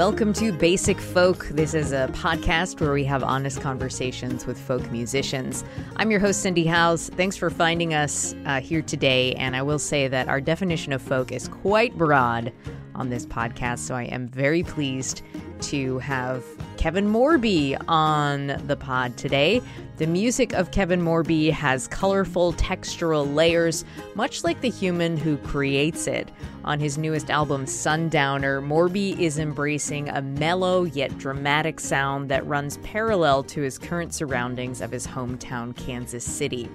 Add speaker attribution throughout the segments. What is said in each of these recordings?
Speaker 1: Welcome to Basic Folk. This is a podcast where we have honest conversations with folk musicians. I'm your host, Cindy Howes. Thanks for finding us uh, here today. And I will say that our definition of folk is quite broad on this podcast, so I am very pleased to have Kevin Morby on the pod today. The music of Kevin Morby has colorful textural layers, much like the human who creates it. On his newest album, Sundowner, Morby is embracing a mellow yet dramatic sound that runs parallel to his current surroundings of his hometown, Kansas City.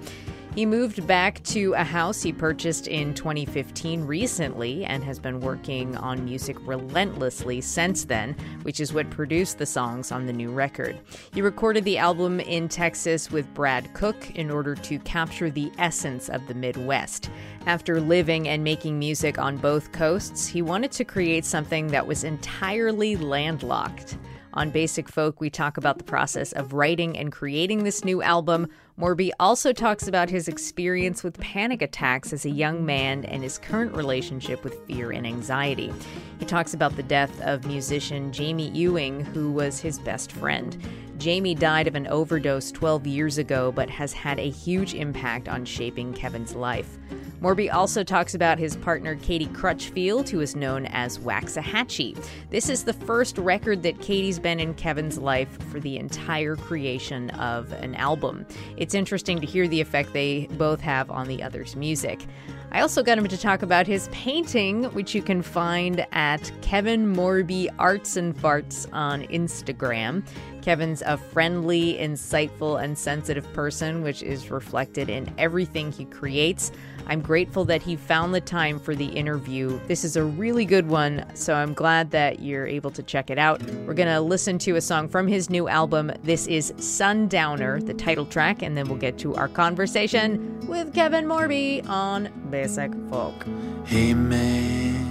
Speaker 1: He moved back to a house he purchased in 2015 recently and has been working on music relentlessly since then, which is what produced the songs on the new record. He recorded the album in Texas with Brad Cook in order to capture the essence of the Midwest. After living and making music on both coasts, he wanted to create something that was entirely landlocked. On Basic Folk, we talk about the process of writing and creating this new album. Morby also talks about his experience with panic attacks as a young man and his current relationship with fear and anxiety. He talks about the death of musician Jamie Ewing, who was his best friend. Jamie died of an overdose 12 years ago, but has had a huge impact on shaping Kevin's life. Morby also talks about his partner Katie Crutchfield, who is known as Waxahatchee. This is the first record that Katie's been in Kevin's life for the entire creation of an album. It's interesting to hear the effect they both have on the other's music. I also got him to talk about his painting, which you can find at Kevin Morby Arts and Farts on Instagram. Kevin's a friendly, insightful, and sensitive person, which is reflected in everything he creates. I'm grateful that he found the time for the interview. This is a really good one, so I'm glad that you're able to check it out. We're going to listen to a song from his new album. This is Sundowner, the title track, and then we'll get to our conversation with Kevin Morby on Basic Folk.
Speaker 2: Hey man,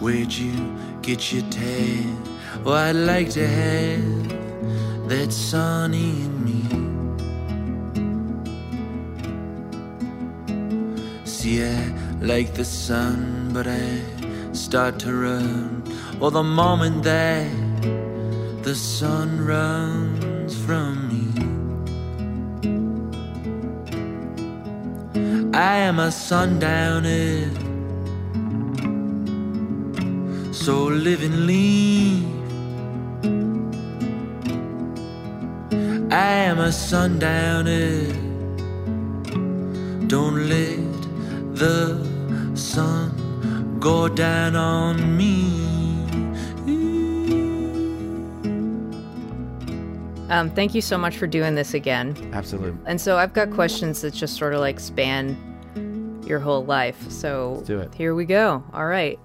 Speaker 2: where'd you get your tan? Oh, I'd like to have that sun in me. I like the sun, but I start to run. Or the moment that the sun runs from me. I am a sundowner, so live and leave. I am a sundowner, don't let the sun go down on me.
Speaker 1: Um, thank you so much for doing this again.
Speaker 3: Absolutely.
Speaker 1: And so I've got questions that just sort of like span your whole life. So
Speaker 3: Let's do it.
Speaker 1: here we go. All right.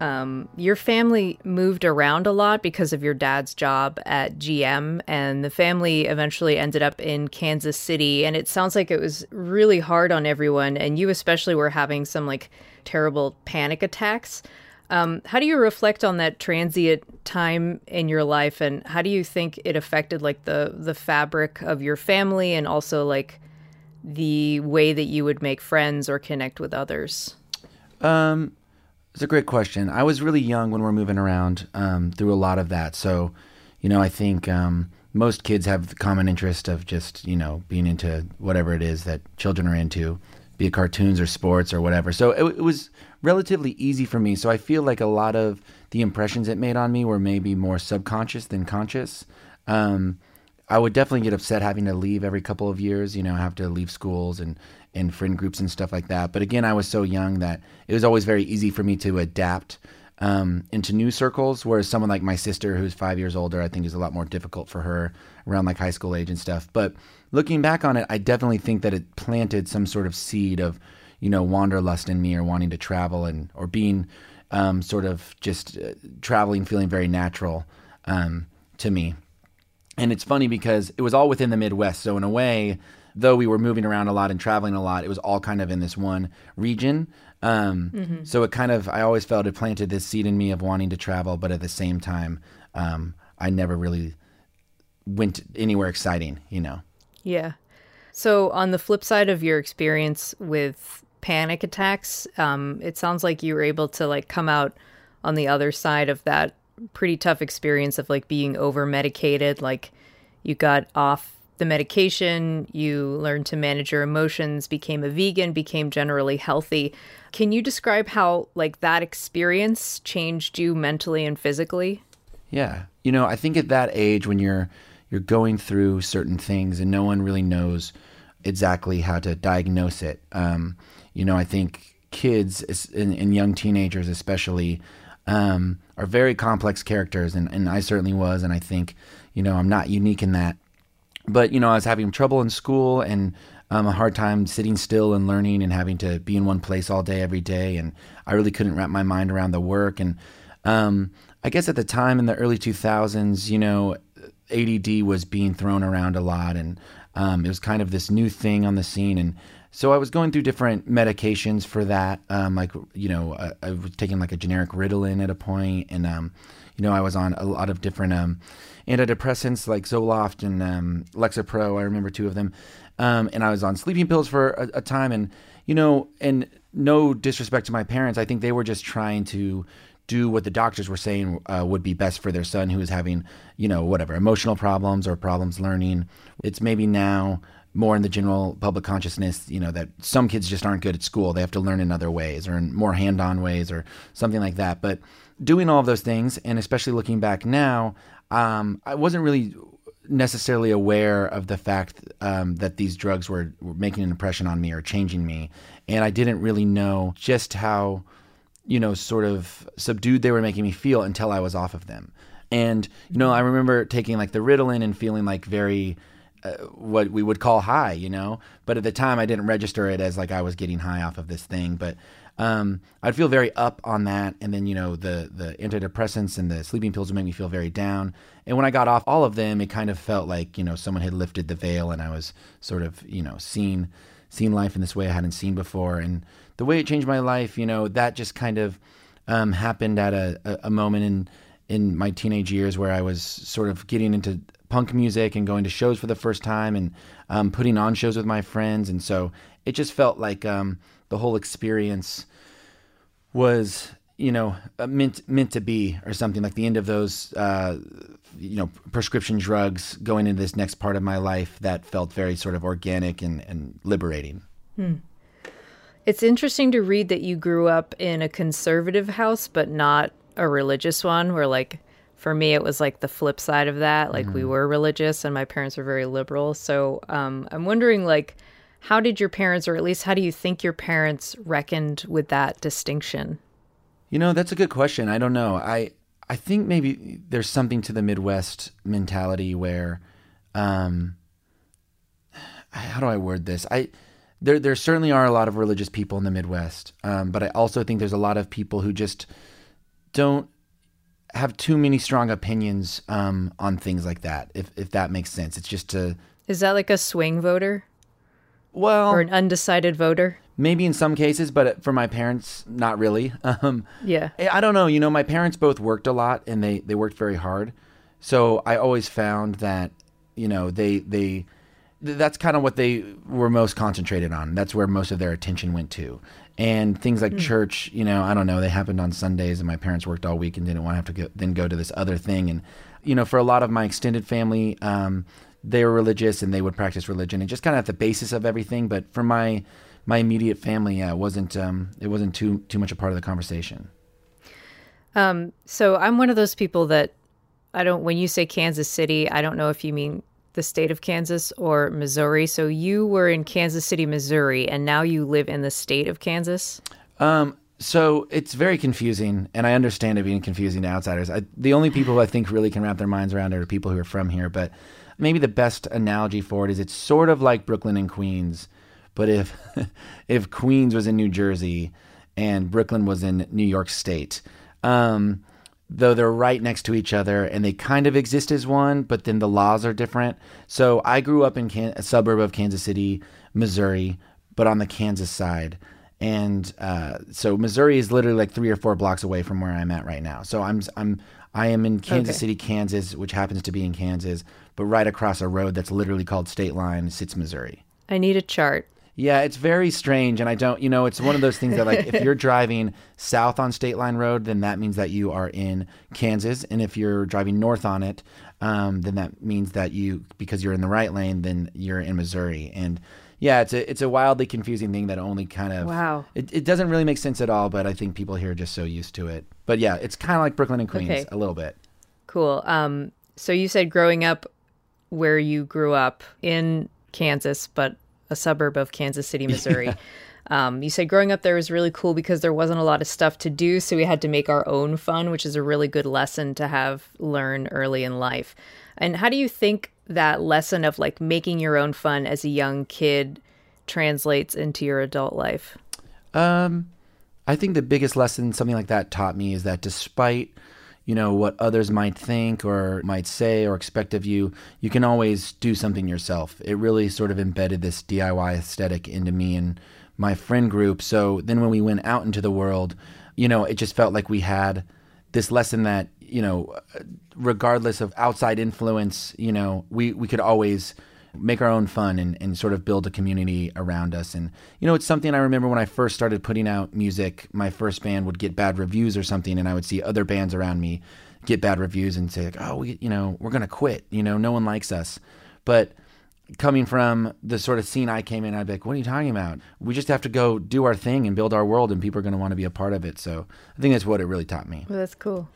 Speaker 1: Um, your family moved around a lot because of your dad's job at GM, and the family eventually ended up in Kansas City. And it sounds like it was really hard on everyone, and you especially were having some like terrible panic attacks. Um, how do you reflect on that transient time in your life, and how do you think it affected like the the fabric of your family, and also like the way that you would make friends or connect with others?
Speaker 4: Um, it's a great question. I was really young when we're moving around um, through a lot of that. So, you know, I think um, most kids have the common interest of just, you know, being into whatever it is that children are into, be it cartoons or sports or whatever. So it, it was relatively easy for me. So I feel like a lot of the impressions it made on me were maybe more subconscious than conscious. Um, I would definitely get upset having to leave every couple of years, you know, have to leave schools and, and friend groups and stuff like that. But again, I was so young that it was always very easy for me to adapt um, into new circles. Whereas someone like my sister, who's five years older, I think is a lot more difficult for her around like high school age and stuff. But looking back on it, I definitely think that it planted some sort of seed of, you know, wanderlust in me or wanting to travel and or being um, sort of just uh, traveling, feeling very natural um, to me. And it's funny because it was all within the Midwest. So in a way, though we were moving around a lot and traveling a lot, it was all kind of in this one region. Um, mm-hmm. So it kind of, I always felt it planted this seed in me of wanting to travel, but at the same time, um, I never really went anywhere exciting, you know?
Speaker 1: Yeah. So on the flip side of your experience with panic attacks, um, it sounds like you were able to like come out on the other side of that pretty tough experience of like being over medicated. Like you got off the medication, you learned to manage your emotions, became a vegan, became generally healthy. Can you describe how like that experience changed you mentally and physically?
Speaker 4: Yeah. You know, I think at that age when you're you're going through certain things and no one really knows exactly how to diagnose it. Um, you know, I think kids and, and young teenagers especially um, are very complex characters, and, and I certainly was, and I think, you know, I'm not unique in that. But, you know, I was having trouble in school and um, a hard time sitting still and learning and having to be in one place all day, every day. And I really couldn't wrap my mind around the work. And um, I guess at the time in the early 2000s, you know, ADD was being thrown around a lot. And um, it was kind of this new thing on the scene. And so I was going through different medications for that. Um, like, you know, I, I, was taking like a generic Ritalin at a point, and um, you know, I was on a lot of different um, antidepressants like Zoloft and um, Lexapro. I remember two of them, um, and I was on sleeping pills for a, a time. And you know, and no disrespect to my parents, I think they were just trying to do what the doctors were saying uh, would be best for their son who was having, you know, whatever emotional problems or problems learning. It's maybe now more in the general public consciousness, you know, that some kids just aren't good at school. They have to learn in other ways or in more hand on ways or something like that. But doing all of those things, and especially looking back now, um, I wasn't really necessarily aware of the fact um, that these drugs were, were making an impression on me or changing me. And I didn't really know just how, you know, sort of subdued they were making me feel until I was off of them. And, you know, I remember taking like the Ritalin and feeling like very, uh, what we would call high, you know. But at the time, I didn't register it as like I was getting high off of this thing. But um, I'd feel very up on that, and then you know the the antidepressants and the sleeping pills would make me feel very down. And when I got off all of them, it kind of felt like you know someone had lifted the veil, and I was sort of you know seeing seeing life in this way I hadn't seen before. And the way it changed my life, you know, that just kind of um, happened at a, a, a moment in in my teenage years where I was sort of getting into punk music and going to shows for the first time and um, putting on shows with my friends. And so it just felt like um, the whole experience was, you know, uh, meant meant to be, or something like the end of those, uh, you know, prescription drugs going into this next part of my life that felt very sort of organic and, and liberating. Hmm.
Speaker 1: It's interesting to read that you grew up in a conservative house, but not a religious one, where like for me it was like the flip side of that like mm-hmm. we were religious and my parents were very liberal. So um, i'm wondering like how did your parents or at least how do you think your parents reckoned with that distinction?
Speaker 4: You know that's a good question. I don't know. I i think maybe there's something to the midwest mentality where um how do i word this? I there there certainly are a lot of religious people in the midwest um, but i also think there's a lot of people who just don't have too many strong opinions um, on things like that. If if that makes sense, it's just to.
Speaker 1: Is that like a swing voter?
Speaker 4: Well,
Speaker 1: or an undecided voter?
Speaker 4: Maybe in some cases, but for my parents, not really. Um,
Speaker 1: yeah.
Speaker 4: I don't know. You know, my parents both worked a lot, and they they worked very hard. So I always found that you know they they that's kind of what they were most concentrated on. That's where most of their attention went to and things like mm. church you know i don't know they happened on sundays and my parents worked all week and didn't want to have to go, then go to this other thing. And you know for a lot of my extended family um, they were religious and they would practice religion and just kind of at the basis of everything. But for my my immediate family yeah, it wasn't um, it wasn't too too much a part of the conversation.
Speaker 1: Um, so i'm one of those people that i don't when you say kansas city i don't know if you mean the state of Kansas or Missouri. So you were in Kansas City, Missouri, and now you live in the state of Kansas.
Speaker 4: Um, so it's very confusing, and I understand it being confusing to outsiders. I, the only people I think really can wrap their minds around it are people who are from here. But maybe the best analogy for it is it's sort of like Brooklyn and Queens, but if if Queens was in New Jersey and Brooklyn was in New York State. Um, though they're right next to each other and they kind of exist as one, but then the laws are different. So I grew up in Can- a suburb of Kansas City, Missouri, but on the Kansas side. And uh, so Missouri is literally like three or four blocks away from where I'm at right now. So I'm I'm I am in Kansas
Speaker 1: Okay.
Speaker 4: City, Kansas, which happens to be in Kansas, but right across a road that's literally called State Line sits Missouri.
Speaker 1: I need a chart.
Speaker 4: Yeah, it's very strange, and I don't, you know, it's one of those things that, like, if you're driving south on State Line Road, then that means that you are in Kansas, and if you're driving north on it, um, then that means that you, because you're in the right lane, then you're in Missouri, and yeah, it's a it's a wildly confusing thing that only kind of
Speaker 1: Wow.
Speaker 4: It, it doesn't really make sense at all, but I think people here are just so used to it. But yeah, it's kind of like Brooklyn and Queens
Speaker 1: Okay.
Speaker 4: a little bit.
Speaker 1: Cool. Um, so you said growing up where you grew up in Kansas, but a suburb of Kansas City, Missouri. Um, you said growing up there was really cool because there wasn't a lot of stuff to do, so we had to make our own fun, which is a really good lesson to have learn early in life. And how do you think that lesson of like making your own fun as a young kid translates into your adult life?
Speaker 4: Um, I think the biggest lesson something like that taught me is that despite you know what others might think or might say or expect of you, you can always do something yourself. It really sort of embedded this DIY aesthetic into me and my friend group. So then when we went out into the world, you know, it just felt like we had this lesson that you know, regardless of outside influence, you know, we we could always make our own fun and, and sort of build a community around us. And, you know, it's something I remember when I first started putting out music, my first band would get bad reviews or something, and I would see other bands around me get bad reviews and say, like, oh, we, you know, we're going to quit. You know, no one likes us. But coming from the sort of scene I came in, I'd be like, what are you talking about? We just have to go do our thing and build our world, and people are going to want to be a part of it. So I think that's what it really taught me.
Speaker 1: Well, that's cool.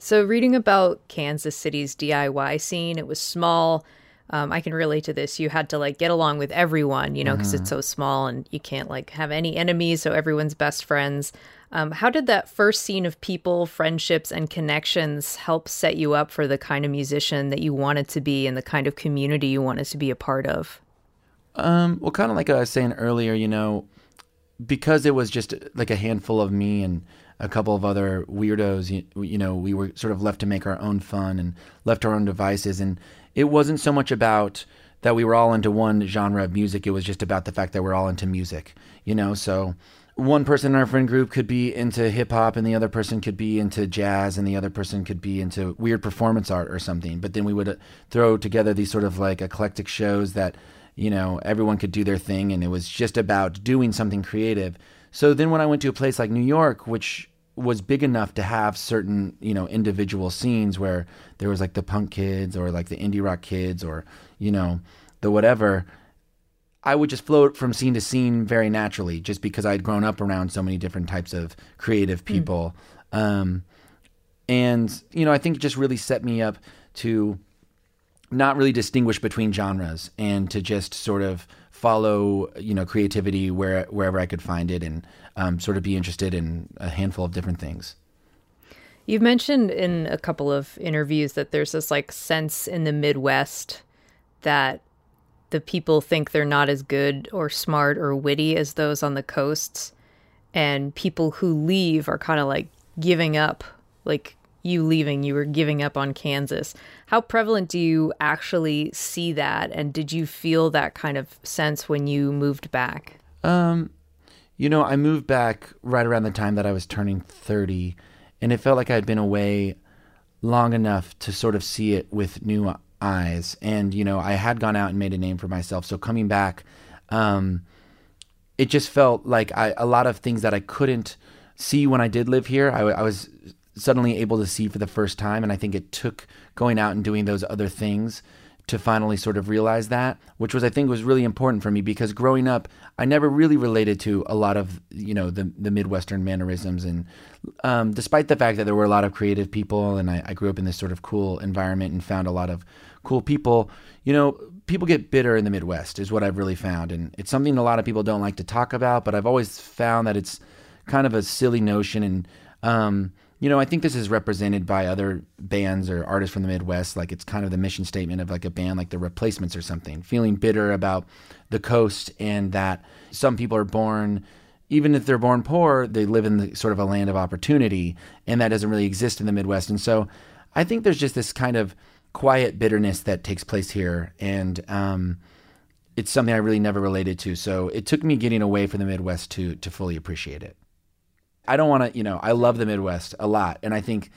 Speaker 1: So, reading about Kansas City's DIY scene, it was small. Um, I can relate to this. You had to like get along with everyone, you know, because it's so small and you can't like have any enemies, so everyone's best friends. Um, how did that first scene of people, friendships, and connections help set you up for the kind of musician that you wanted to be and the kind of community you wanted to be a part of?
Speaker 4: Um, well, kind of like I was saying earlier, you know, because it was just like a handful of me and a couple of other weirdos, you, you know, we were sort of left to make our own fun and left to our own devices. And it wasn't so much about that we were all into one genre of music. It was just about the fact that we're all into music, you know, so one person in our friend group could be into hip hop and the other person could be into jazz and the other person could be into weird performance art or something. But then we would uh, throw together these sort of like eclectic shows that, you know, everyone could do their thing and it was just about doing something creative. So then when I went to a place like New York, which was big enough to have certain, you know, individual scenes where there was like the punk kids or like the indie rock kids or, you know, the whatever, I would just float from scene to scene very naturally, just because I'd grown up around so many different types of creative people. Um, and, you know, I think it just really set me up to not really distinguish between genres and to just sort of follow, you know, creativity where, wherever I could find it and um, sort of be interested in a handful of different things.
Speaker 1: You've mentioned in a couple of interviews that there's this like sense in the Midwest that the people think they're not as good or smart or witty as those on the coasts. And people who leave are kind of like giving up, like you leaving, you were giving up on Kansas. How prevalent do you actually see that? And did you feel that kind of sense when you moved back?
Speaker 4: Um, you know, I moved back right around the time that I was turning 30, and it felt like I'd been away long enough to sort of see it with new eyes. And, you know, I had gone out and made a name for myself. So coming back, um, it just felt like I, a lot of things that I couldn't see when I did live here, I, I was suddenly able to see for the first time. And I think it took going out and doing those other things to finally sort of realize that, which was I think was really important for me because growing up, I never really related to a lot of you know the the Midwestern mannerisms, and um, despite the fact that there were a lot of creative people, and I, I grew up in this sort of cool environment and found a lot of cool people, you know, people get bitter in the Midwest is what I've really found, and it's something a lot of people don't like to talk about, but I've always found that it's kind of a silly notion and. Um, you know, I think this is represented by other bands or artists from the Midwest. Like it's kind of the mission statement of like a band like the Replacements or something, feeling bitter about the coast and that some people are born, even if they're born poor, they live in the, sort of a land of opportunity, and that doesn't really exist in the Midwest. And so, I think there's just this kind of quiet bitterness that takes place here, and um, it's something I really never related to. So it took me getting away from the Midwest to to fully appreciate it. I don't want to, you know, I love the Midwest a lot. And I think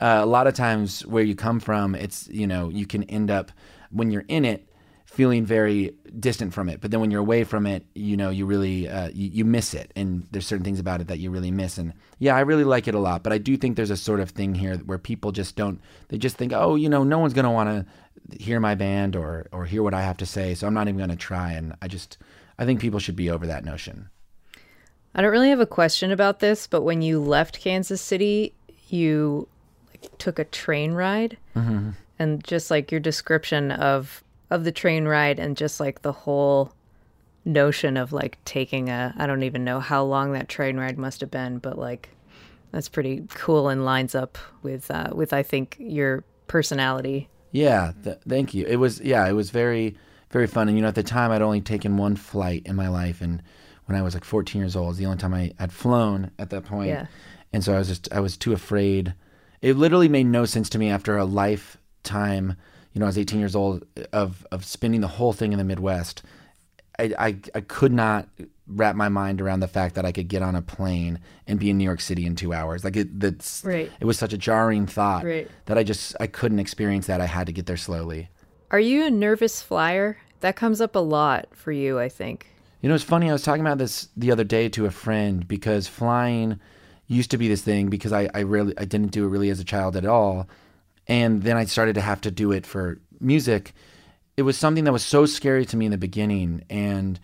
Speaker 4: uh, a lot of times where you come from, it's, you know, you can end up when you're in it feeling very distant from it. But then when you're away from it, you know, you really, uh, you, you miss it. And there's certain things about it that you really miss. And yeah, I really like it a lot. But I do think there's a sort of thing here where people just don't, they just think, oh, you know, no one's going to want to hear my band or, or hear what I have to say. So I'm not even going to try. And I just, I think people should be over that notion.
Speaker 1: I don't really have a question about this, but when you left Kansas City, you like, took a train ride, mm-hmm. and just like your description of of the train ride, and just like the whole notion of like taking a I don't even know how long that train ride must have been, but like that's pretty cool and lines up with uh, with I think your personality.
Speaker 4: Yeah, th- thank you. It was yeah, it was very very fun, and you know at the time I'd only taken one flight in my life, and when I was like 14 years old. It's the only time I had flown at that point.
Speaker 1: Yeah.
Speaker 4: And so I was just I was too afraid. It literally made no sense to me after a lifetime, you know, I was 18 years old of of spending the whole thing in the Midwest. I, I, I could not wrap my mind around the fact that I could get on a plane and be in New York City in two hours. Like it, that's
Speaker 1: right.
Speaker 4: it was such a jarring thought
Speaker 1: right.
Speaker 4: that I just I couldn't experience that. I had to get there slowly.
Speaker 1: Are you a nervous flyer? That comes up a lot for you, I think.
Speaker 4: You know, it's funny. I was talking about this the other day to a friend because flying used to be this thing because I, I really I didn't do it really as a child at all, and then I started to have to do it for music. It was something that was so scary to me in the beginning, and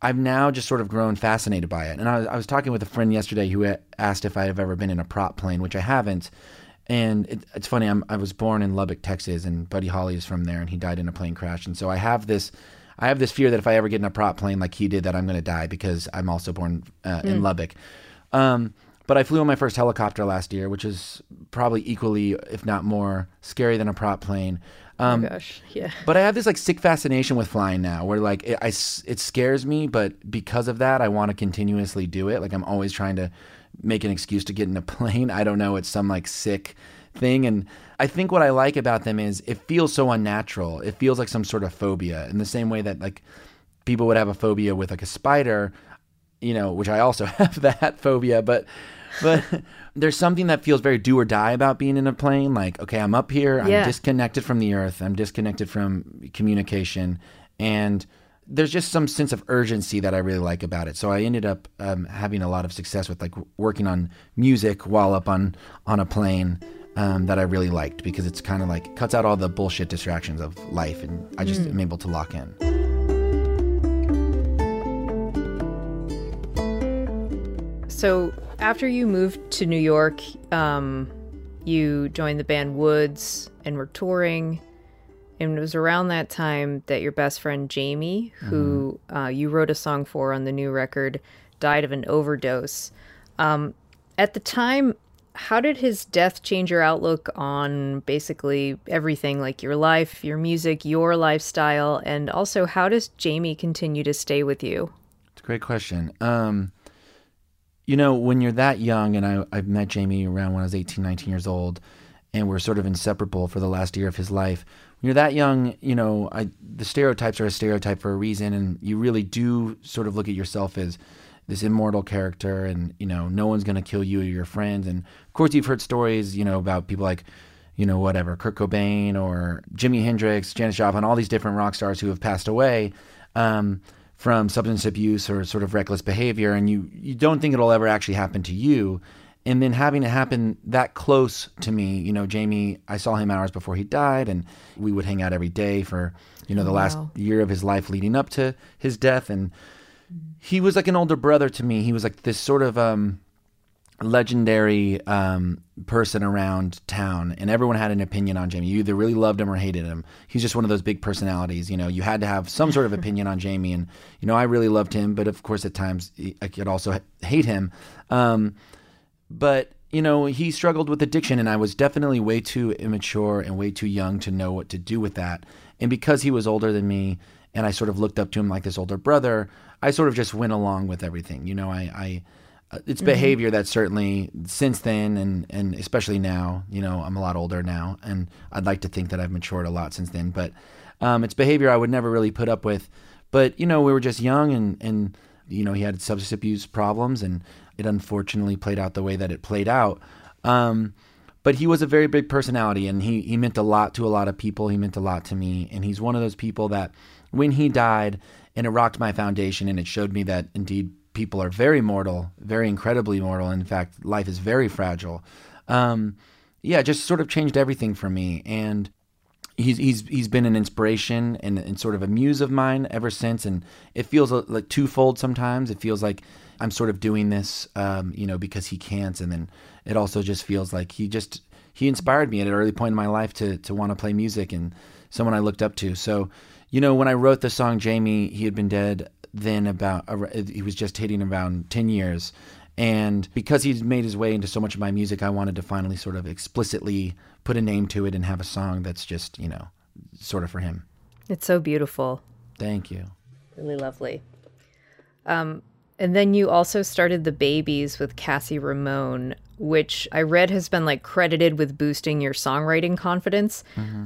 Speaker 4: I've now just sort of grown fascinated by it. And I was, I was talking with a friend yesterday who asked if I have ever been in a prop plane, which I haven't. And it, it's funny. I'm, I was born in Lubbock, Texas, and Buddy Holly is from there, and he died in a plane crash. And so I have this I have this fear that if I ever get in a prop plane like he did, that I'm going to die because I'm also born uh, mm. in Lubbock. Um, but I flew on my first helicopter last year, which is probably equally, if not more, scary than a prop plane.
Speaker 1: Um, oh gosh, yeah.
Speaker 4: But I have this like sick fascination with flying now, where like it, I, it scares me, but because of that, I want to continuously do it. Like I'm always trying to make an excuse to get in a plane. I don't know. It's some like sick thing. And I think what I like about them is it feels so unnatural. It feels like some sort of phobia in the same way that like people would have a phobia with like a spider, you know, which I also have that phobia, but but there's something that feels very do or die about being in a plane. Like, okay, I'm up here, I'm
Speaker 1: yeah.
Speaker 4: disconnected from the earth, I'm disconnected from communication, and there's just some sense of urgency that I really like about it. So I ended up um, having a lot of success with like working on music while up on on a plane um, that I really liked because it's kind of like cuts out all the bullshit distractions of life, and I just mm. am able to lock in.
Speaker 1: So after you moved to New York, um, you joined the band Woods and were touring. And it was around that time that your best friend Jamie, who mm-hmm. uh, you wrote a song for on the new record, died of an overdose. Um, at the time, how did his death change your outlook on basically everything like your life, your music, your lifestyle, and also how does Jamie continue to stay with you?
Speaker 4: It's a great question. Um, you know, when you're that young, and I, I met Jamie around when I was 18, 19 years old, and we're sort of inseparable for the last year of his life. When you're that young, you know, I, the stereotypes are a stereotype for a reason, and you really do sort of look at yourself as this immortal character and you know no one's going to kill you or your friends. And of course you've heard stories you know about people like you know whatever Kurt Cobain or Jimi Hendrix Janis Joplin all these different rock stars who have passed away um, from substance abuse or sort of reckless behavior. And you you don't think it'll ever actually happen to you. And then having it happen that close to me, you know, Jamie, I saw him hours before he died, and we would hang out every day for, you know, the last year of his life leading up to his death. And he was like an older brother to me. He was like this sort of um, legendary um, person around town, and everyone had an opinion on Jamie. You either really loved him or hated him. He's just one of those big personalities. You know, you had to have some sort of opinion on Jamie, and you know, I really loved him, but of course, at times I could also hate him. Um, but you know he struggled with addiction and i was definitely way too immature and way too young to know what to do with that and because he was older than me and i sort of looked up to him like this older brother i sort of just went along with everything you know i, I uh, it's behavior that certainly since then and and especially now you know i'm a lot older now and i'd like to think that i've matured a lot since then but um, it's behavior i would never really put up with. But you know we were just young and and you know he had substance abuse problems and it unfortunately played out the way that it played out. Um, but he was a very big personality and he, he meant a lot to a lot of people. He meant a lot to me and he's one of those people that when he died and it rocked my foundation and it showed me that indeed people are very mortal very incredibly mortal. In fact life is very fragile. Um, yeah just sort of changed everything for me. And he's he's he's been an inspiration and, and sort of a muse of mine ever since. And it feels uh, like twofold sometimes. It feels like i'm sort of doing this um, you know because he can't. And then it also just feels like he just he inspired me at an early point in my life to to want to play music and someone i looked up to. So you know when i wrote the song jamie he had been dead then about he was just hitting around 10 years and because he's made his way into so much of my music, I wanted to finally sort of explicitly put a name to it and have a song that's just, you know, sort of for him.
Speaker 1: It's so beautiful.
Speaker 4: Thank you.
Speaker 1: Really lovely. Um, and then you also started the babies with Cassie Ramone, which I read has been like credited with boosting your songwriting confidence.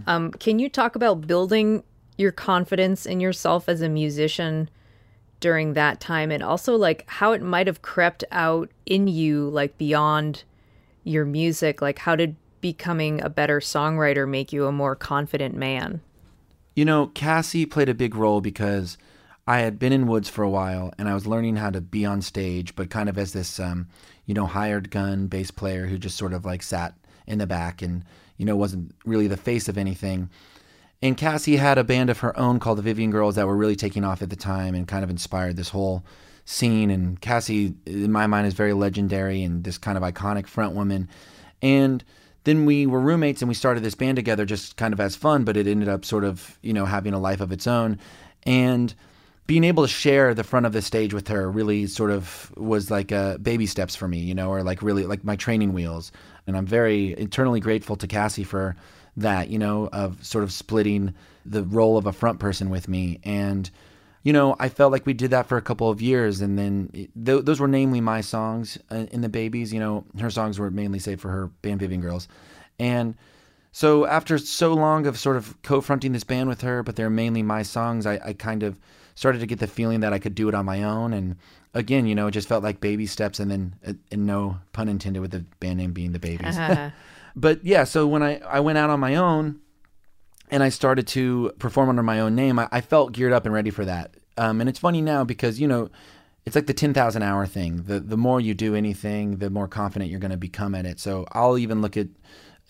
Speaker 1: Um, can you talk about building your confidence in yourself as a musician during that time and also like how it might have crept out in you like beyond your music like how did becoming a better songwriter make you a more confident man
Speaker 4: You know, Cassie played a big role because I had been in Woods for a while and I was learning how to be on stage, but kind of as this, um, you know, hired gun bass player who just sort of like sat in the back and, you know, wasn't really the face of anything. And Cassie had a band of her own called the Vivian Girls that were really taking off at the time and kind of inspired this whole scene. And Cassie, in my mind, is very legendary and this kind of iconic front woman. And then we were roommates and we started this band together just kind of as fun, but it ended up sort of, you know, having a life of its own. And being able to share the front of the stage with her really sort of was like uh, baby steps for me, you know, or like really like my training wheels. And I'm very eternally grateful to Cassie for that, you know, of sort of splitting the role of a front person with me. And, you know, I felt like we did that for a couple of years. And then th- those were namely my songs uh, in the Babies. You know, her songs were mainly saved for her band Vivian Girls. And so after so long of sort of co-fronting this band with her, but they're mainly my songs, I, I kind of started to get the feeling that I could do it on my own. And again, you know, it just felt like baby steps, and then, uh, and no pun intended, with the band name being the Babies. But yeah, so when I I went out on my own, and I started to perform under my own name, I, I felt geared up and ready for that. Um, and it's funny now because you know, it's like the ten thousand hour thing. The the more you do anything, the more confident you're going to become at it. So I'll even look at,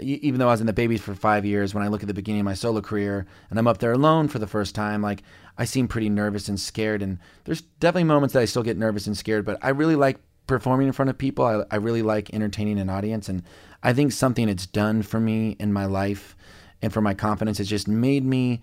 Speaker 4: even though I was in the babies for five years, when I look at the beginning of my solo career and I'm up there alone for the first time, like I seem pretty nervous and scared. And there's definitely moments that I still get nervous and scared, but I really like performing in front of people. I, I really like entertaining an audience, and I think something it's done for me in my life and for my confidence has just made me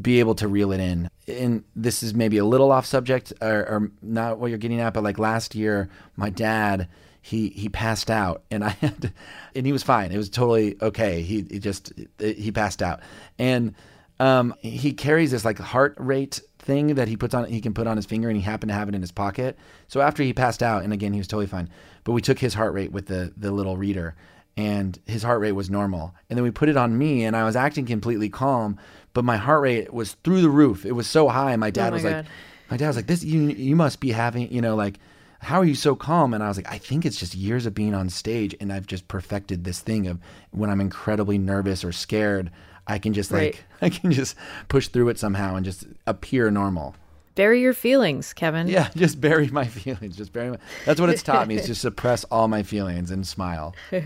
Speaker 4: be able to reel it in. And this is maybe a little off subject or, or not what you're getting at, but like last year, my dad he he passed out, and I had, to, and he was fine. It was totally okay. He, he just he passed out, and um, he carries this like heart rate thing that he puts on he can put on his finger and he happened to have it in his pocket so after he passed out and again he was totally fine but we took his heart rate with the the little reader and his heart rate was normal. And then we put it on me and i was acting completely calm but my heart rate was through the roof. It was so high my dad oh
Speaker 1: my
Speaker 4: was like my dad was like this you you must be having you know like how are you so calm? And i was like i think it's just years of being on stage and i've just perfected this thing of when i'm incredibly nervous or scared i can just
Speaker 1: Right.
Speaker 4: like i can just push through it somehow and just appear normal
Speaker 1: bury your feelings, Kevin.
Speaker 4: Yeah, just bury my feelings. Just bury my. That's what it's taught me is to suppress all my feelings and smile.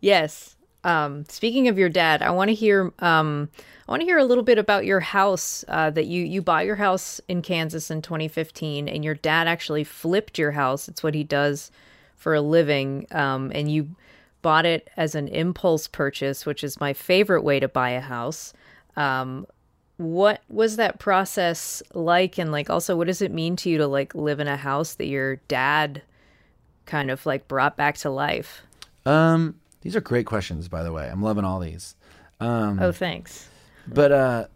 Speaker 1: Yes. Um, speaking of your dad, I want to hear. Um, I want to hear a little bit about your house uh, that you you bought your house in Kansas in 2015, and your dad actually flipped your house. It's what he does for a living, um, and you bought it as an impulse purchase, which is my favorite way to buy a house. Um, what was that process like, and like also, what does it mean to you to like live in a house that your dad kind of like brought back to life?
Speaker 4: Um, these are great questions, by the way. I'm loving all these. Um,
Speaker 1: Oh, thanks.
Speaker 4: but uh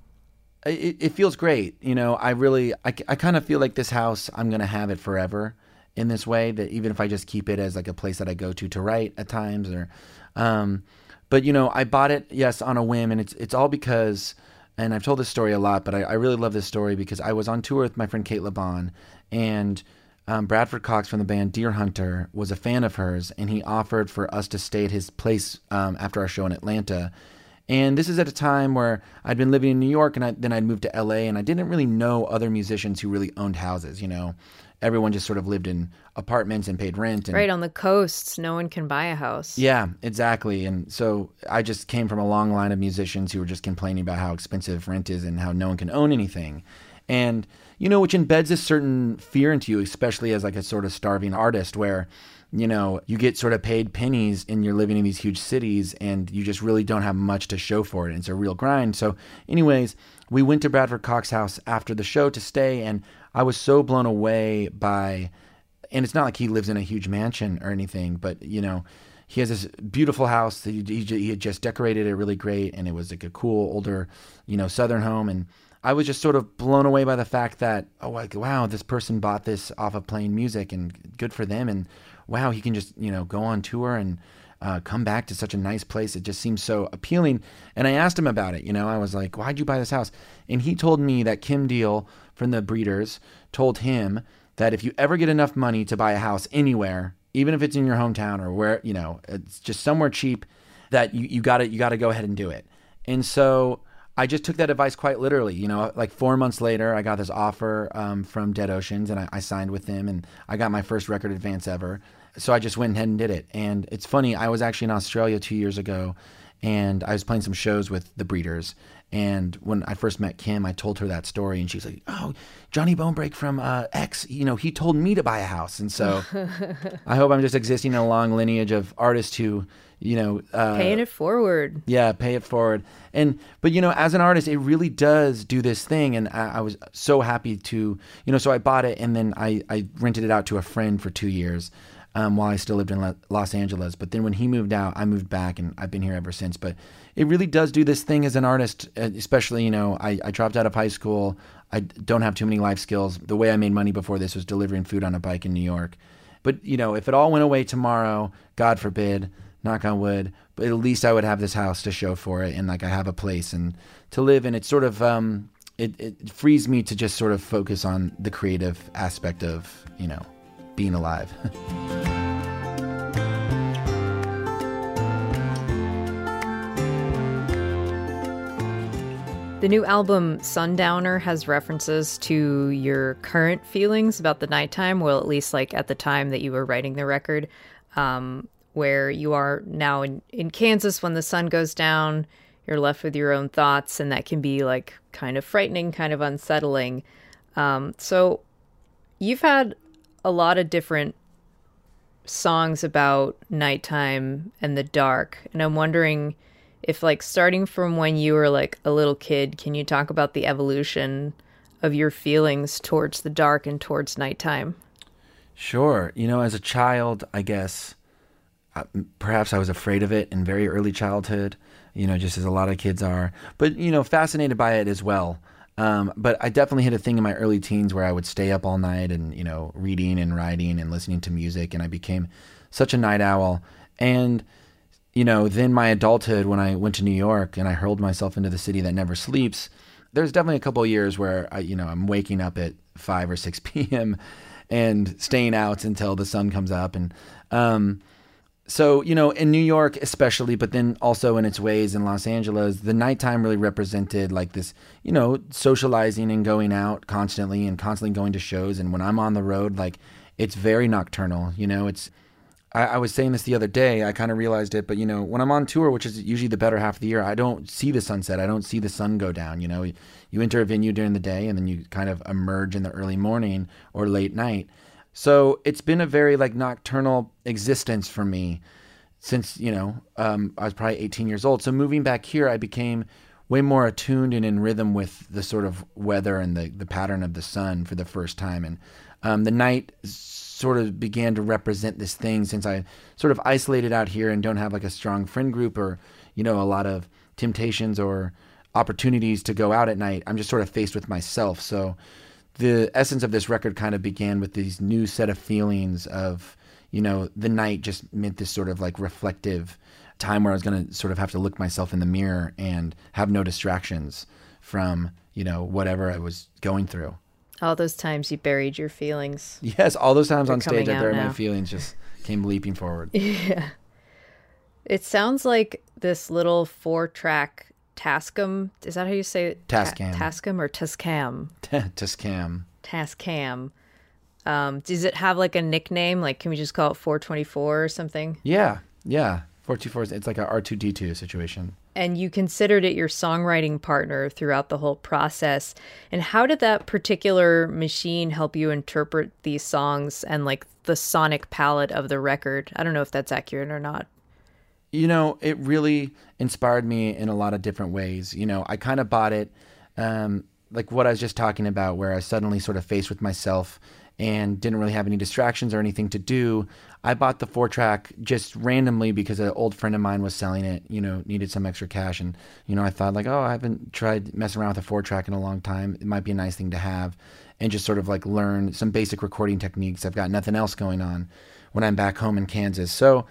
Speaker 4: it, it feels great you know i really i, I kind of feel like this house i'm gonna have it forever in this way that even if i just keep it as like a place that i go to to write at times or um but you know i bought it yes on a whim and it's it's all because and i've told this story a lot but i, I really love this story because i was on tour with my friend Cate Le Bon and um, Bradford Cox from the band Deerhunter was a fan of hers, and he offered for us to stay at his place um, after our show in Atlanta. And this is at a time where I'd been living in New York and I, then I'd moved to LA and I didn't really know other musicians who really owned houses, you know. Everyone just sort of lived in apartments and paid rent. And,
Speaker 1: Right on the coasts, no one can buy a house.
Speaker 4: Yeah, exactly. And so I just came from a long line of musicians who were just complaining about how expensive rent is and how no one can own anything. And, you know, which embeds a certain fear into you, especially as like a sort of starving artist where you know, you get sort of paid pennies and you're living in these huge cities and you just really don't have much to show for it. It's a real grind. So, anyways, we went to Bradford Cox's house after the show to stay, and I was so blown away by, and it's not like he lives in a huge mansion or anything, but, you know, he has this beautiful house that he, he, he had just decorated it really great, and it was like a cool older, you know, southern home. And I was just sort of blown away by the fact that, oh, like, wow, this person bought this off of playing music and good for them. And wow, he can just, you know, go on tour and uh, come back to such a nice place. It just seems so appealing. And I asked him about it. You know, I was like, why'd you buy this house? And he told me that Kim Deal from the Breeders told him that if you ever get enough money to buy a house anywhere, even if it's in your hometown or where, you know, it's just somewhere cheap, that you, you gotta you gotta go ahead and do it. And so I just took that advice quite literally. You know, like four months later, I got this offer um, from Dead Oceans, and I, I, signed with them, and I got my first record advance ever. So I just went ahead and did it. And it's funny, I was actually in Australia two years ago, and I was playing some shows with the Breeders. And when I first met Kim, I told her that story, and she's like, "Oh, Johnny Bonebrake from uh, X, you know, he told me to buy a house." And so, I hope I'm just existing in a long lineage of artists who you know uh,
Speaker 1: paying it forward.
Speaker 4: Yeah pay it forward. And but you know as an artist it really does do this thing and I, I, was so happy to you know so i bought it and then i i rented it out to a friend for two years um, while i still lived in los angeles. But then when he moved out i moved back and i've been here ever since. But it really does do this thing as an artist especially you know i, I dropped out of high school. I don't have too many life skills. The way i made money before this was delivering food on a bike in new york. But you know if it all went away tomorrow god forbid knock on wood but at least i would have this house to show for it and like i have a place and to live. And it's sort of um it, it frees me to just sort of focus on the creative aspect of you know being alive
Speaker 1: The new album Sundowner has references to your current feelings about the nighttime, well, at least like at the time that you were writing the record. Um, where you are now in, in Kansas when the sun goes down, you're left with your own thoughts, and that can be like kind of frightening, kind of unsettling. Um, so you've had a lot of different songs about nighttime and the dark, and I'm wondering if, like, starting from when you were like a little kid, can you talk about the evolution of your feelings towards the dark and towards nighttime?
Speaker 4: Sure. You know, as a child, I guess uh, perhaps I was afraid of it in very early childhood, you know, just as a lot of kids are, but, you know, fascinated by it as well. Um, but I definitely hit a thing in my early teens where I would stay up all night and, you know, reading and writing and listening to music. And I became such a night owl. And, you know, then my adulthood, when I went to New York and I hurled myself into the city that never sleeps, there's definitely a couple of years where I, you know, I'm waking up at 5 or 6 p.m. and staying out until the sun comes up. And, um, so you know in new york especially but then also in its ways in los angeles the nighttime really represented like this you know socializing and going out constantly and constantly going to shows. And when i'm on the road like it's very nocturnal you know it's I, was saying this the other day i kind of realized it but you know when i'm on tour which is usually the better half of the year i don't see the sunset. I don't see the sun go down you know? You enter a venue during the day and then you kind of emerge in the early morning or late night so it's been a very like nocturnal existence for me since you know um, I was probably 18 years old. So moving back here, I became way more attuned and in rhythm with the sort of weather and the the pattern of the sun for the first time, and um, the night sort of began to represent this thing since I sort of isolated out here and don't have like a strong friend group or you know a lot of temptations or opportunities to go out at night. I'm just sort of faced with myself. So the essence of this record kind of began with these new set of feelings of you know the night just meant this sort of like reflective time where i was going to sort of have to look myself in the mirror and have no distractions from you know whatever i was going through
Speaker 1: All those times you buried your feelings.
Speaker 4: yes all those times
Speaker 1: They're
Speaker 4: on stage i buried
Speaker 1: now.
Speaker 4: my feelings just came leaping forward
Speaker 1: Yeah. It sounds like this little four track Tascam. Is that how you say it? Ta-
Speaker 4: Tascam.
Speaker 1: Tascam or Tascam?
Speaker 4: to scam
Speaker 1: Tascam. Um, does it have like a nickname? Like, can we just call it 424 or something?
Speaker 4: yeah yeah 424 it's like a r2d2 situation
Speaker 1: And you considered it your songwriting partner throughout the whole process. And how did that particular machine help you interpret these songs and like the sonic palette of the record? I don't know if that's accurate or not.
Speaker 4: You know, it really inspired me in a lot of different ways. You know, I kind of bought it, um, like what I was just talking about, where I suddenly sort of faced with myself and didn't really have any distractions or anything to do. I bought the four track just randomly because an old friend of mine was selling it, you know, needed some extra cash. And, you know, I thought, like, oh, I haven't tried messing around with a four track in a long time. It might be a nice thing to have and just sort of like learn some basic recording techniques. I've got nothing else going on when I'm back home in Kansas. So,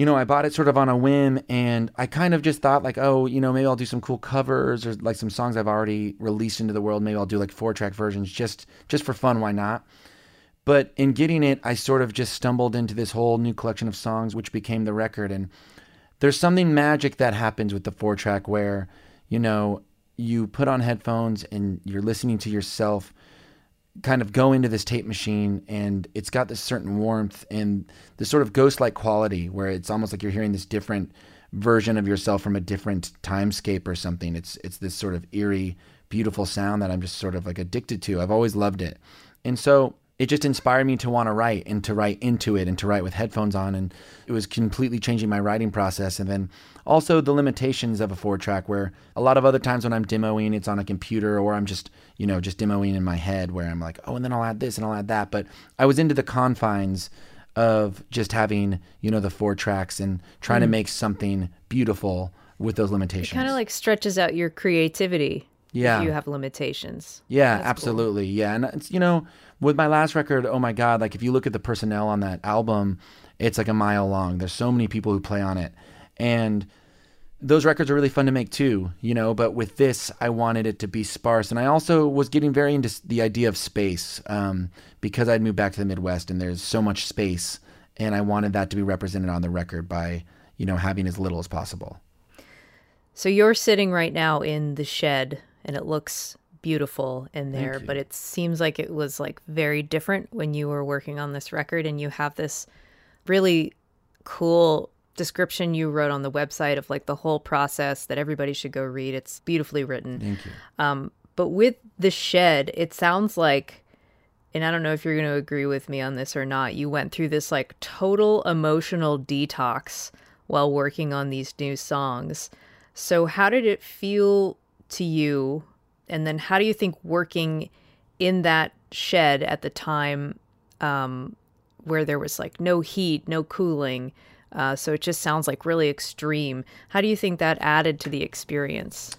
Speaker 4: you know, I bought it sort of on a whim and I kind of just thought like, oh, you know, maybe I'll do some cool covers or like some songs I've already released into the world. Maybe I'll do like four track versions just just for fun, why not? But in getting it, I sort of just stumbled into this whole new collection of songs which became the record and there's something magic that happens with the four track where, you know, you put on headphones and you're listening to yourself kind of go into this tape machine and it's got this certain warmth and this sort of ghost like quality where it's almost like you're hearing this different version of yourself from a different timescape or something. It's it's this sort of eerie, beautiful sound that I'm just sort of like addicted to. I've always loved it. And so it just inspired me to want to write and to write into it and to write with headphones on and it was completely changing my writing process and then also the limitations of a four track where a lot of other times when I'm demoing it's on a computer or I'm just you know just demoing in my head where I'm like oh and then I'll add this and I'll add that but I was into the confines of just having you know the four tracks and trying to mm. make something beautiful with those limitations It
Speaker 1: Kind of like stretches out your creativity.
Speaker 4: Yeah.
Speaker 1: If you have limitations.
Speaker 4: Yeah,
Speaker 1: That's cool.
Speaker 4: absolutely. Yeah, and it's you know with my last record, oh my god, like if you look at the personnel on that album, it's like a mile long. There's so many people who play on it, and those records are really fun to make too, you know. But with this, I wanted it to be sparse, and I also was getting very into the idea of space um, because I'd moved back to the Midwest, and there's so much space, and I wanted that to be represented on the record by you know having as little as possible.
Speaker 1: So you're sitting right now in the shed and it looks beautiful in there, but it seems like it was like very different when you were working on this record and you have this really cool description you wrote on the website of like the whole process that everybody should go read. It's beautifully written.
Speaker 4: Thank you.
Speaker 1: Um, but with the shed, it sounds like, and I don't know if you're going to agree with me on this or not, you went through this like total emotional detox while working on these new songs. So, how did it feel to you? And then, how do you think working in that shed at the time um, where there was like no heat, no cooling? Uh, so, it just sounds like really extreme. How do you think that added to the experience?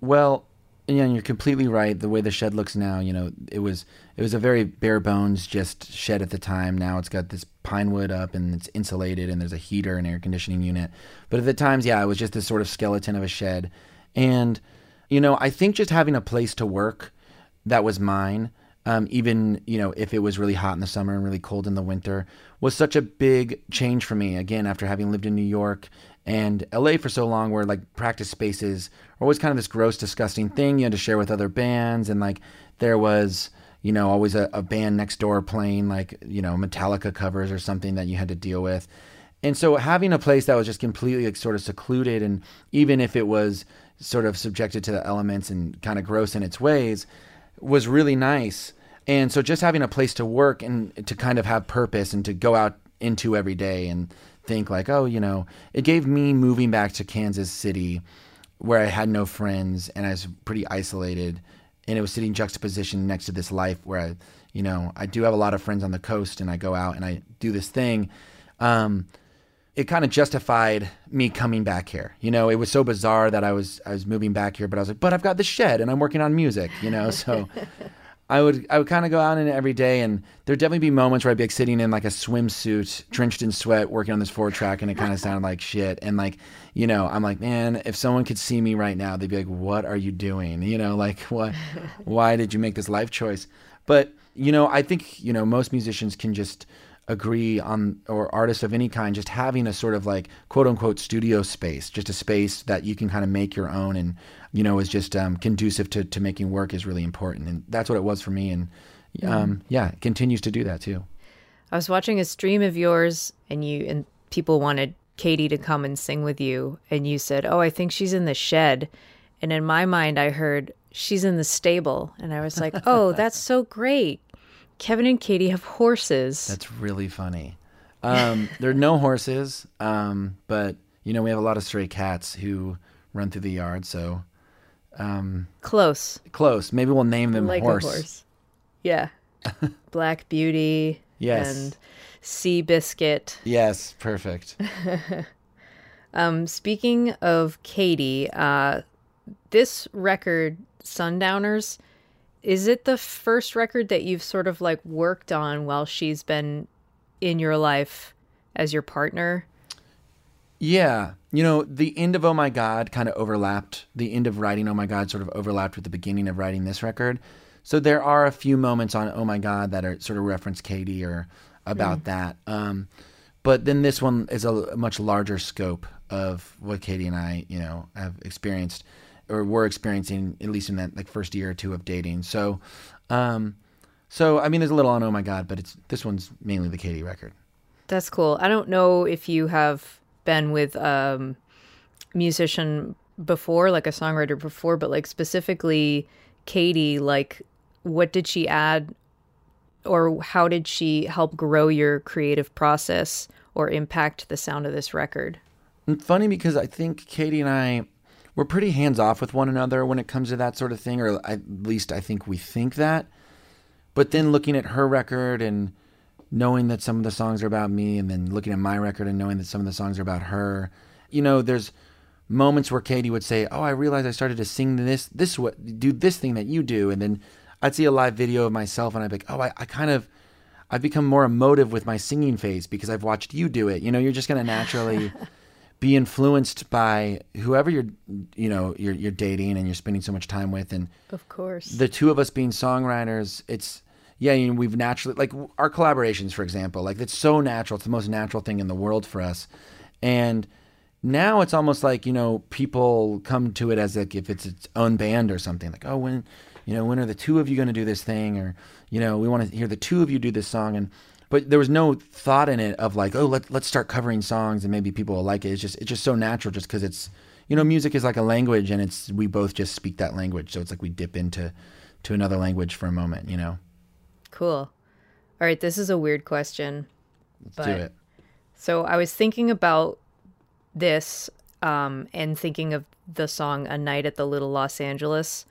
Speaker 4: Well, yeah, you're completely right. The way the shed looks now, you know, it was it was a very bare bones just shed at the time. Now it's got this pine wood up and it's insulated and there's a heater and air conditioning unit. But at the times, yeah, it was just this sort of skeleton of a shed. And you know, I think just having a place to work that was mine um, even you know if it was really hot in the summer and really cold in the winter, was such a big change for me. Again, after having lived in New York and LA for so long, where like practice spaces were always kind of this gross, disgusting thing you had to share with other bands, and like there was you know always a, a band next door playing like you know Metallica covers or something that you had to deal with. And so having a place that was just completely like sort of secluded and even if it was sort of subjected to the elements and kind of gross in its ways was really nice. And so just having a place to work and to kind of have purpose and to go out into every day and think like, oh, you know, it gave me moving back to Kansas City where I had no friends and I was pretty isolated and it was sitting juxtaposition next to this life where I, you know, I do have a lot of friends on the coast and I go out and I do this thing. Um, it kind of justified me coming back here. You know, it was so bizarre that I was I was moving back here, but I was like, but I've got the shed and I'm working on music. You know, so I would I would kind of go out in it every day, and there'd definitely be moments where I'd be like sitting in like a swimsuit, drenched in sweat, working on this four track, and it kind of sounded like shit. And like, you know, I'm like, man, if someone could see me right now, they'd be like, what are you doing? You know, like what? why did you make this life choice? But you know, I think you know most musicians can just agree on or artists of any kind just having a sort of like quote unquote studio space just a space that you can kind of make your own and you know is just um, conducive to, to making work is really important. And that's what it was for me. And um, yeah it continues to do that too.
Speaker 1: I was watching a stream of yours and you and people wanted Katie to come and sing with you. And you said, "Oh, I think she's in the shed." And in my mind I heard she's in the stable. And I was like, "Oh, that's so great. Kevin and Katie have horses."
Speaker 4: that's really funny um, there are no horses um, but you know we have a lot of stray cats who run through the yard so um,
Speaker 1: Close.
Speaker 4: close maybe we'll name them
Speaker 1: like
Speaker 4: horse.
Speaker 1: a horse. Yeah. Black Beauty
Speaker 4: Yes.
Speaker 1: and Seabiscuit.
Speaker 4: yes perfect
Speaker 1: Um, speaking of Katie, uh, this record, Sundowners, is it the first record that you've sort of like worked on while she's been in your life as your partner?
Speaker 4: Yeah. You know, the end of Oh My God kind of overlapped. The end of writing Oh My God sort of overlapped with the beginning of writing this record. So there are a few moments on Oh My God that are sort of reference Katie or about that. Um, but then this one is a much larger scope of what Katie and I, you know, have experienced or were experiencing at least in that like first year or two of dating. So, um, so I mean, there's a little on Oh My God, but it's this one's mainly the Katie record.
Speaker 1: That's cool. I don't know if you have been with um musician before, like a songwriter before, but like specifically Katie, like what did she add or how did she help grow your creative process or impact the sound of this record?
Speaker 4: funny because I think Katie and I we're pretty hands off with one another when it comes to that sort of thing, or at least I think we think that. But then looking at her record and knowing that some of the songs are about me, and then looking at my record and knowing that some of the songs are about her, you know, there's moments where Katie would say, "Oh, I realized I started to sing this this what do this thing that you do," and then I'd see a live video of myself, and I'd be like, "Oh, I, I kind of." I've become more emotive with my singing phase because I've watched you do it. You know, you're just going to naturally be influenced by whoever you're you know you're you're dating and you're spending so much time with and
Speaker 1: Of course.
Speaker 4: the two of us being songwriters it's yeah you know, we've naturally like our collaborations for example like it's so natural it's the most natural thing in the world for us. And now it's almost like you know people come to it as like if it's its own band or something like oh when you know when are the two of you going to do this thing? or you know we want to hear the two of you do this song. And but there was no thought in it of like oh let, let's start covering songs and maybe people will like it it's just it's just so natural just because it's you know music is like a language and it's we both just speak that language so it's like we dip into to another language for a moment you know
Speaker 1: Cool. All right, this is a weird question.
Speaker 4: let's
Speaker 1: But-
Speaker 4: do it
Speaker 1: So I was thinking about this um, and thinking of the song A Night at the Little Los Angeles,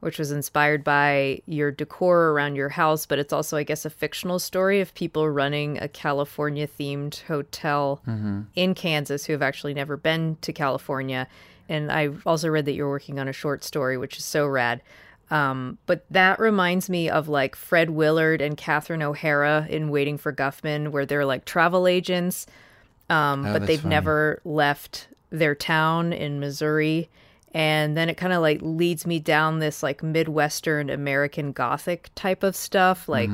Speaker 1: which was inspired by your decor around your house, but it's also, I guess, a fictional story of people running a California themed hotel in Kansas who have actually never been to California. And I also read that you're working on a short story, which is so rad. Um, but that reminds me of like Fred Willard and Catherine O'Hara in Waiting for Guffman, where they're like travel agents, um,
Speaker 4: Oh,
Speaker 1: but they've
Speaker 4: funny.
Speaker 1: never left their town in Missouri. And then it kind of like leads me down this like midwestern american gothic type of stuff like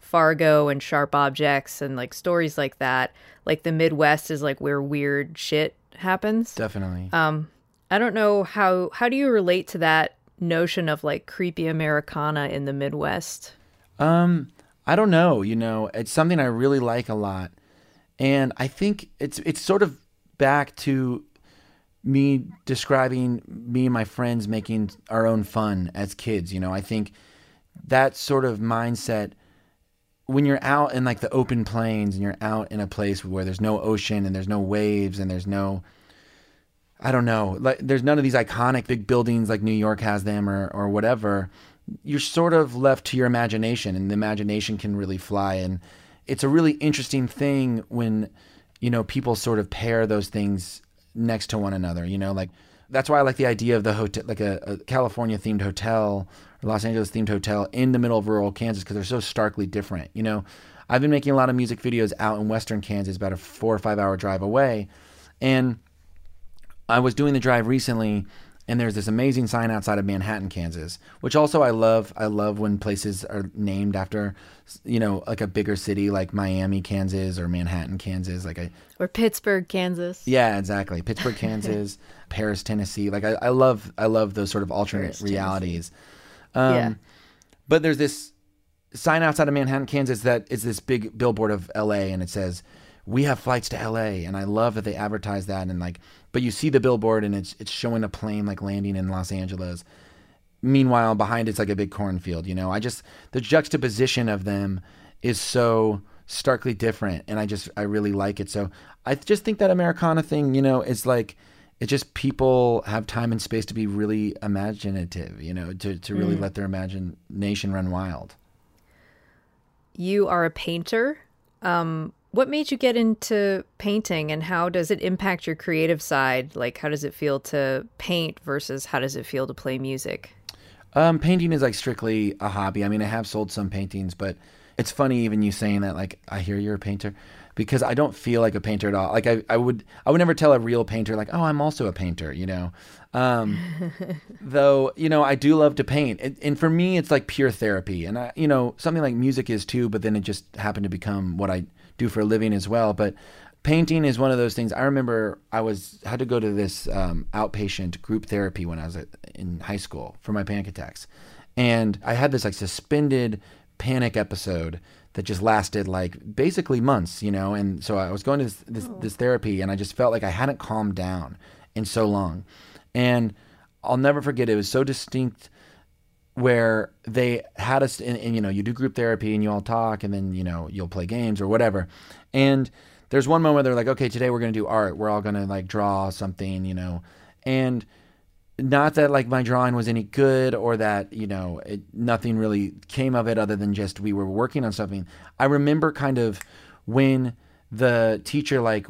Speaker 1: fargo and sharp objects and like stories like that like the midwest is like where weird shit happens
Speaker 4: Definitely.
Speaker 1: um i don't know how how do you relate to that notion of like creepy americana in the midwest
Speaker 4: Um, I don't know. You know, it's something I really like a lot, and I think it's it's sort of back to me describing me and my friends making our own fun as kids. You know, I think that sort of mindset when you're out in like the open plains and you're out in a place where there's no ocean and there's no waves and there's no I don't know. Like, there's none of these iconic big buildings like New York has them or or whatever. You're sort of left to your imagination, and the imagination can really fly. And it's a really interesting thing when you know people sort of pair those things next to one another. You know, like that's why I like the idea of the hotel, like a, a California themed hotel or Los Angeles themed hotel in the middle of rural Kansas, because they're so starkly different. You know, I've been making a lot of music videos out in western Kansas, about a four or five hour drive away, and I was doing the drive recently, and there's this amazing sign outside of Manhattan, Kansas, which also I love. I love when places are named after, you know, like a bigger city like Miami, Kansas, or Manhattan, Kansas. Like I,
Speaker 1: or pittsburgh kansas
Speaker 4: yeah, exactly. Pittsburgh, Kansas, Paris, Tennessee. Like I, I love, I love those sort of alternate
Speaker 1: Paris,
Speaker 4: realities. Um,
Speaker 1: Yeah.
Speaker 4: But there's this sign outside of Manhattan, Kansas that is this big billboard of LA and it says, We have flights to LA. And I love that they advertise that and like but you see the billboard and it's it's showing a plane like landing in Los Angeles. Meanwhile, behind it's like a big cornfield, you know. I just the juxtaposition of them is so starkly different and I just I really like it. So I just think that Americana thing, you know, is like it's just people have time and space to be really imaginative, you know, to, to really let their imagination run wild.
Speaker 1: you are a painter. Um, what made you get into painting and how does it impact your creative side? Like, how does it feel to paint versus how does it feel to play music?
Speaker 4: Um, painting is like strictly a hobby. I mean, I have sold some paintings, but it's funny even you saying that. Like, I hear you're a painter because I don't feel like a painter at all. Like, I, I would I would never tell a real painter like, oh, I'm also a painter. You know, um, though you know I do love to paint, and, and for me it's like pure therapy. And I, you know, something like music is too. But then it just happened to become what I do for a living as well. But painting is one of those things. I remember I was had to go to this um, outpatient group therapy when I was at, in high school for my panic attacks, and I had this like suspended panic episode that just lasted like basically months, you know. And so I was going to this this, this therapy, and I just felt like I hadn't calmed down in so long, and I'll never forget. It was so distinct where they had us and, you know you do group therapy and you all talk and then you know you'll play games or whatever. And there's one moment where they're like okay today we're going to do art. We're all going to like draw something you know. And not that like my drawing was any good or that you know it, nothing really came of it other than just we were working on something. I remember kind of when the teacher like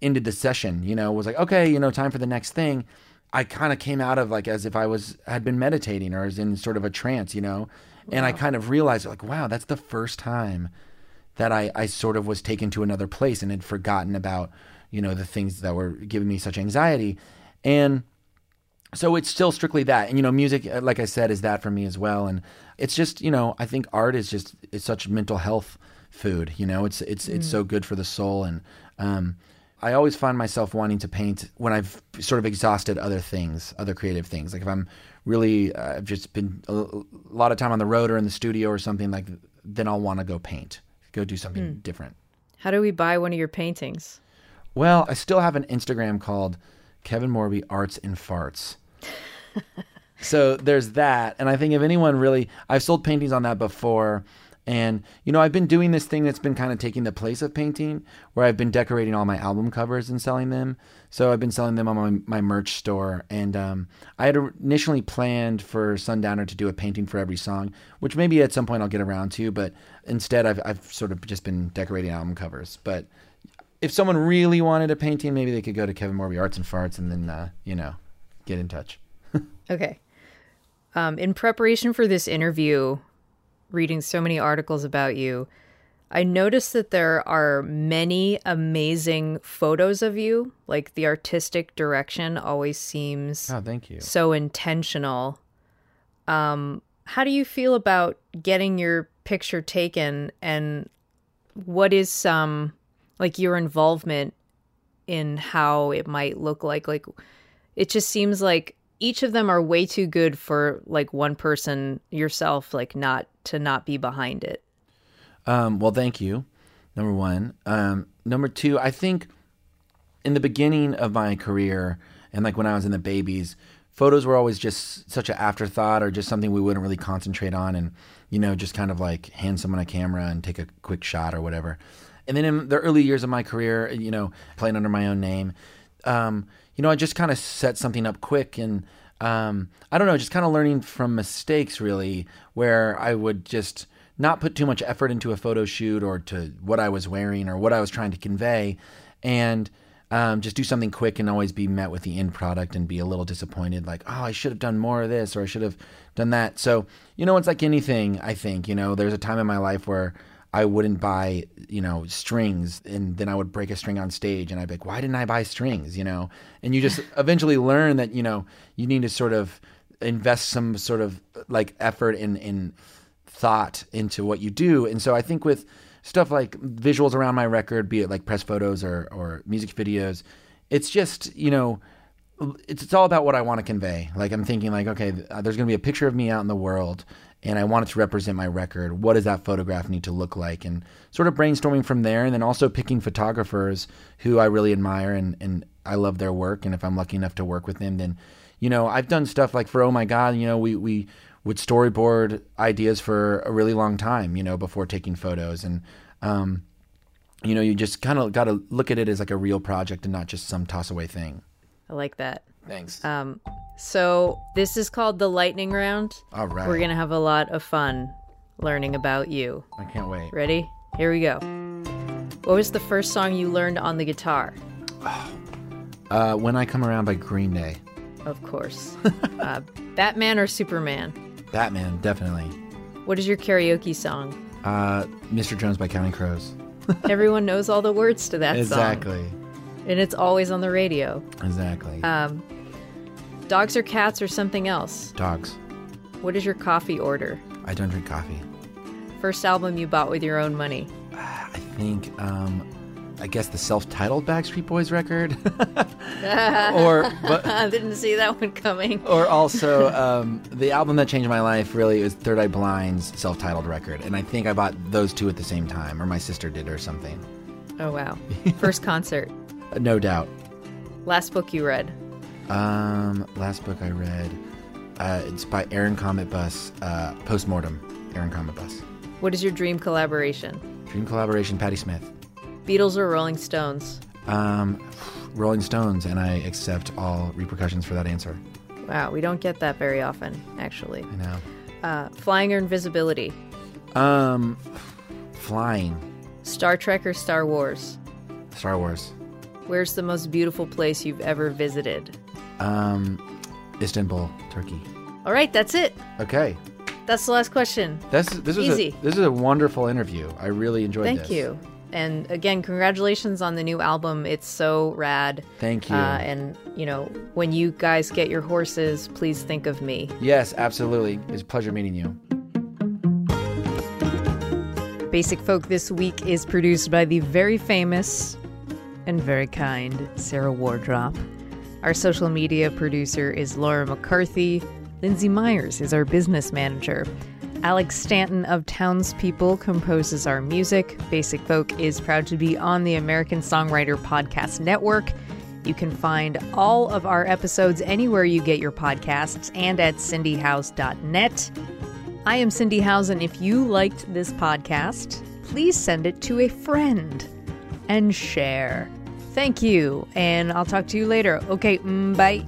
Speaker 4: ended the session you know was like okay you know time for the next thing I kind of came out of like as if I was had been meditating or was in sort of a trance, you know, and I kind of realized like, wow, that's the first time that I I sort of was taken to another place and had forgotten about you know the things that were giving me such anxiety, and so it's still strictly that, and you know, music, uh, like I said, is that for me as well, and it's just you know, I think art is just it's such mental health food, you know, it's it's it's so good for the soul. And. um I always find myself wanting to paint when I've sort of exhausted other things, other creative things. Like if I'm really, uh, I've just been a, a lot of time on the road or in the studio or something like, then I'll want to go paint, go do something different.
Speaker 1: How do we buy one of your paintings?
Speaker 4: Well, I still have an Instagram called Kevin Morby Arts and Farts. so there's that, and I think if anyone really, I've sold paintings on that before. And you know, I've been doing this thing that's been kind of taking the place of painting, where I've been decorating all my album covers and selling them. So I've been selling them on my, my merch store. And um, I had initially planned for Sundowner to do a painting for every song, which maybe at some point I'll get around to. But instead, I've I've sort of just been decorating album covers. But if someone really wanted a painting, maybe they could go to Kevin Morby Arts and Farts and then uh, you know get in touch.
Speaker 1: Okay. Um, in preparation for this interview, reading so many articles about you, I noticed that there are many amazing photos of you. Like the artistic direction always seems
Speaker 4: Oh, thank you.
Speaker 1: so intentional. Um, how do you feel about getting your picture taken and what is some like your involvement in how it might look like like it just seems like each of them are way too good for like one person yourself like not to not be behind it
Speaker 4: Um, well, thank you. Number one. Um, number two, I think in the beginning of my career and like when I was in the babies, photos were always just such an afterthought or just something we wouldn't really concentrate on and, you know, just kind of like hand someone a camera and take a quick shot or whatever. And then in the early years of my career, you know, playing under my own name, um, you know, I just kind of set something up quick and um, I don't know, just kind of learning from mistakes really, where I would just not put too much effort into a photo shoot or to what I was wearing or what I was trying to convey, and um, just do something quick and always be met with the end product and be a little disappointed, like, oh, I should have done more of this or I should have done that. So, you know, it's like anything, I think, you know, there's a time in my life where I wouldn't buy, you know, strings and then I would break a string on stage and I'd be like, why didn't I buy strings, you know? And you just eventually learn that, you know, you need to sort of invest some sort of like effort in, in thought into what you do. And so I think with stuff like visuals around my record, be it like press photos or, or music videos, it's just, you know, it's, it's all about what I want to convey. Like I'm thinking like, okay, uh, there's going to be a picture of me out in the world and I want it to represent my record. What does that photograph need to look like? And sort of brainstorming from there and then also picking photographers who I really admire and, and I love their work. And if I'm lucky enough to work with them, then, you know, I've done stuff like for Oh My God, you know, we, we would storyboard ideas for a really long time, you know, before taking photos. And, um, you know, you just kind of got to look at it as like a real project and not just some toss away thing.
Speaker 1: i like that
Speaker 4: Thanks.
Speaker 1: um, so this is called the lightning round
Speaker 4: All right.
Speaker 1: we're gonna have a lot of fun learning about you
Speaker 4: I can't wait.
Speaker 1: ready here we go what was the first song you learned on the guitar
Speaker 4: Uh, when I Come Around by Green Day.
Speaker 1: Of course. uh, Batman or Superman?
Speaker 4: Batman, definitely.
Speaker 1: What is your karaoke song?
Speaker 4: Uh, Mr. Jones by Counting Crows.
Speaker 1: Everyone knows all the words to that song.
Speaker 4: exactly.
Speaker 1: And it's always on the radio.
Speaker 4: Exactly.
Speaker 1: Um, dogs or cats or something else?
Speaker 4: Dogs.
Speaker 1: What is your coffee order?
Speaker 4: I don't drink coffee.
Speaker 1: First album you bought with your own money?
Speaker 4: I think, um, I guess the self-titled Backstreet Boys record, or but
Speaker 1: I didn't see that one coming.
Speaker 4: or also um, the album that changed my life really is Third Eye Blind's self-titled record, and I think I bought those two at the same time, or my sister did, or something.
Speaker 1: Oh, wow. First concert.
Speaker 4: No doubt.
Speaker 1: Last book you read?
Speaker 4: Um, last book I read, uh, it's by Aaron Cometbus, uh, Postmortem. Aaron Cometbus.
Speaker 1: What is your dream collaboration?
Speaker 4: Dream collaboration, Patti Smith.
Speaker 1: Beatles or Rolling Stones?
Speaker 4: Um, Rolling Stones, and I accept all repercussions for that answer.
Speaker 1: Wow, we don't get that very often, actually.
Speaker 4: I know.
Speaker 1: Uh, flying or invisibility?
Speaker 4: Um, flying,
Speaker 1: Star Trek or Star Wars?
Speaker 4: Star Wars.
Speaker 1: Where's the most beautiful place you've ever visited?
Speaker 4: Um, Istanbul, Turkey.
Speaker 1: All right, that's it.
Speaker 4: Okay,
Speaker 1: That's the last question.
Speaker 4: that's this is
Speaker 1: Easy.
Speaker 4: a this is a wonderful interview. I really enjoyed this.
Speaker 1: Thank
Speaker 4: this.
Speaker 1: you. And again, congratulations on the new album. It's so rad.
Speaker 4: Thank you.
Speaker 1: Uh, and, you know, when you guys get your horses, please think of me.
Speaker 4: yes, absolutely. It's a pleasure meeting you.
Speaker 1: Basic Folk this week is produced by the very famous and very kind Sarah Wardrop. Our social media producer is Laura McCarthy. Lindsay Myers is our business manager. Alex Stanton of Townspeople composes our music. Basic Folk is proud to be on the American Songwriter Podcast Network. You can find all of our episodes anywhere you get your podcasts and at cindyhowes.net. I am Cindy Howes, and if you liked this podcast, please send it to a friend and share. Thank you, and I'll talk to you later. Okay, mm, bye.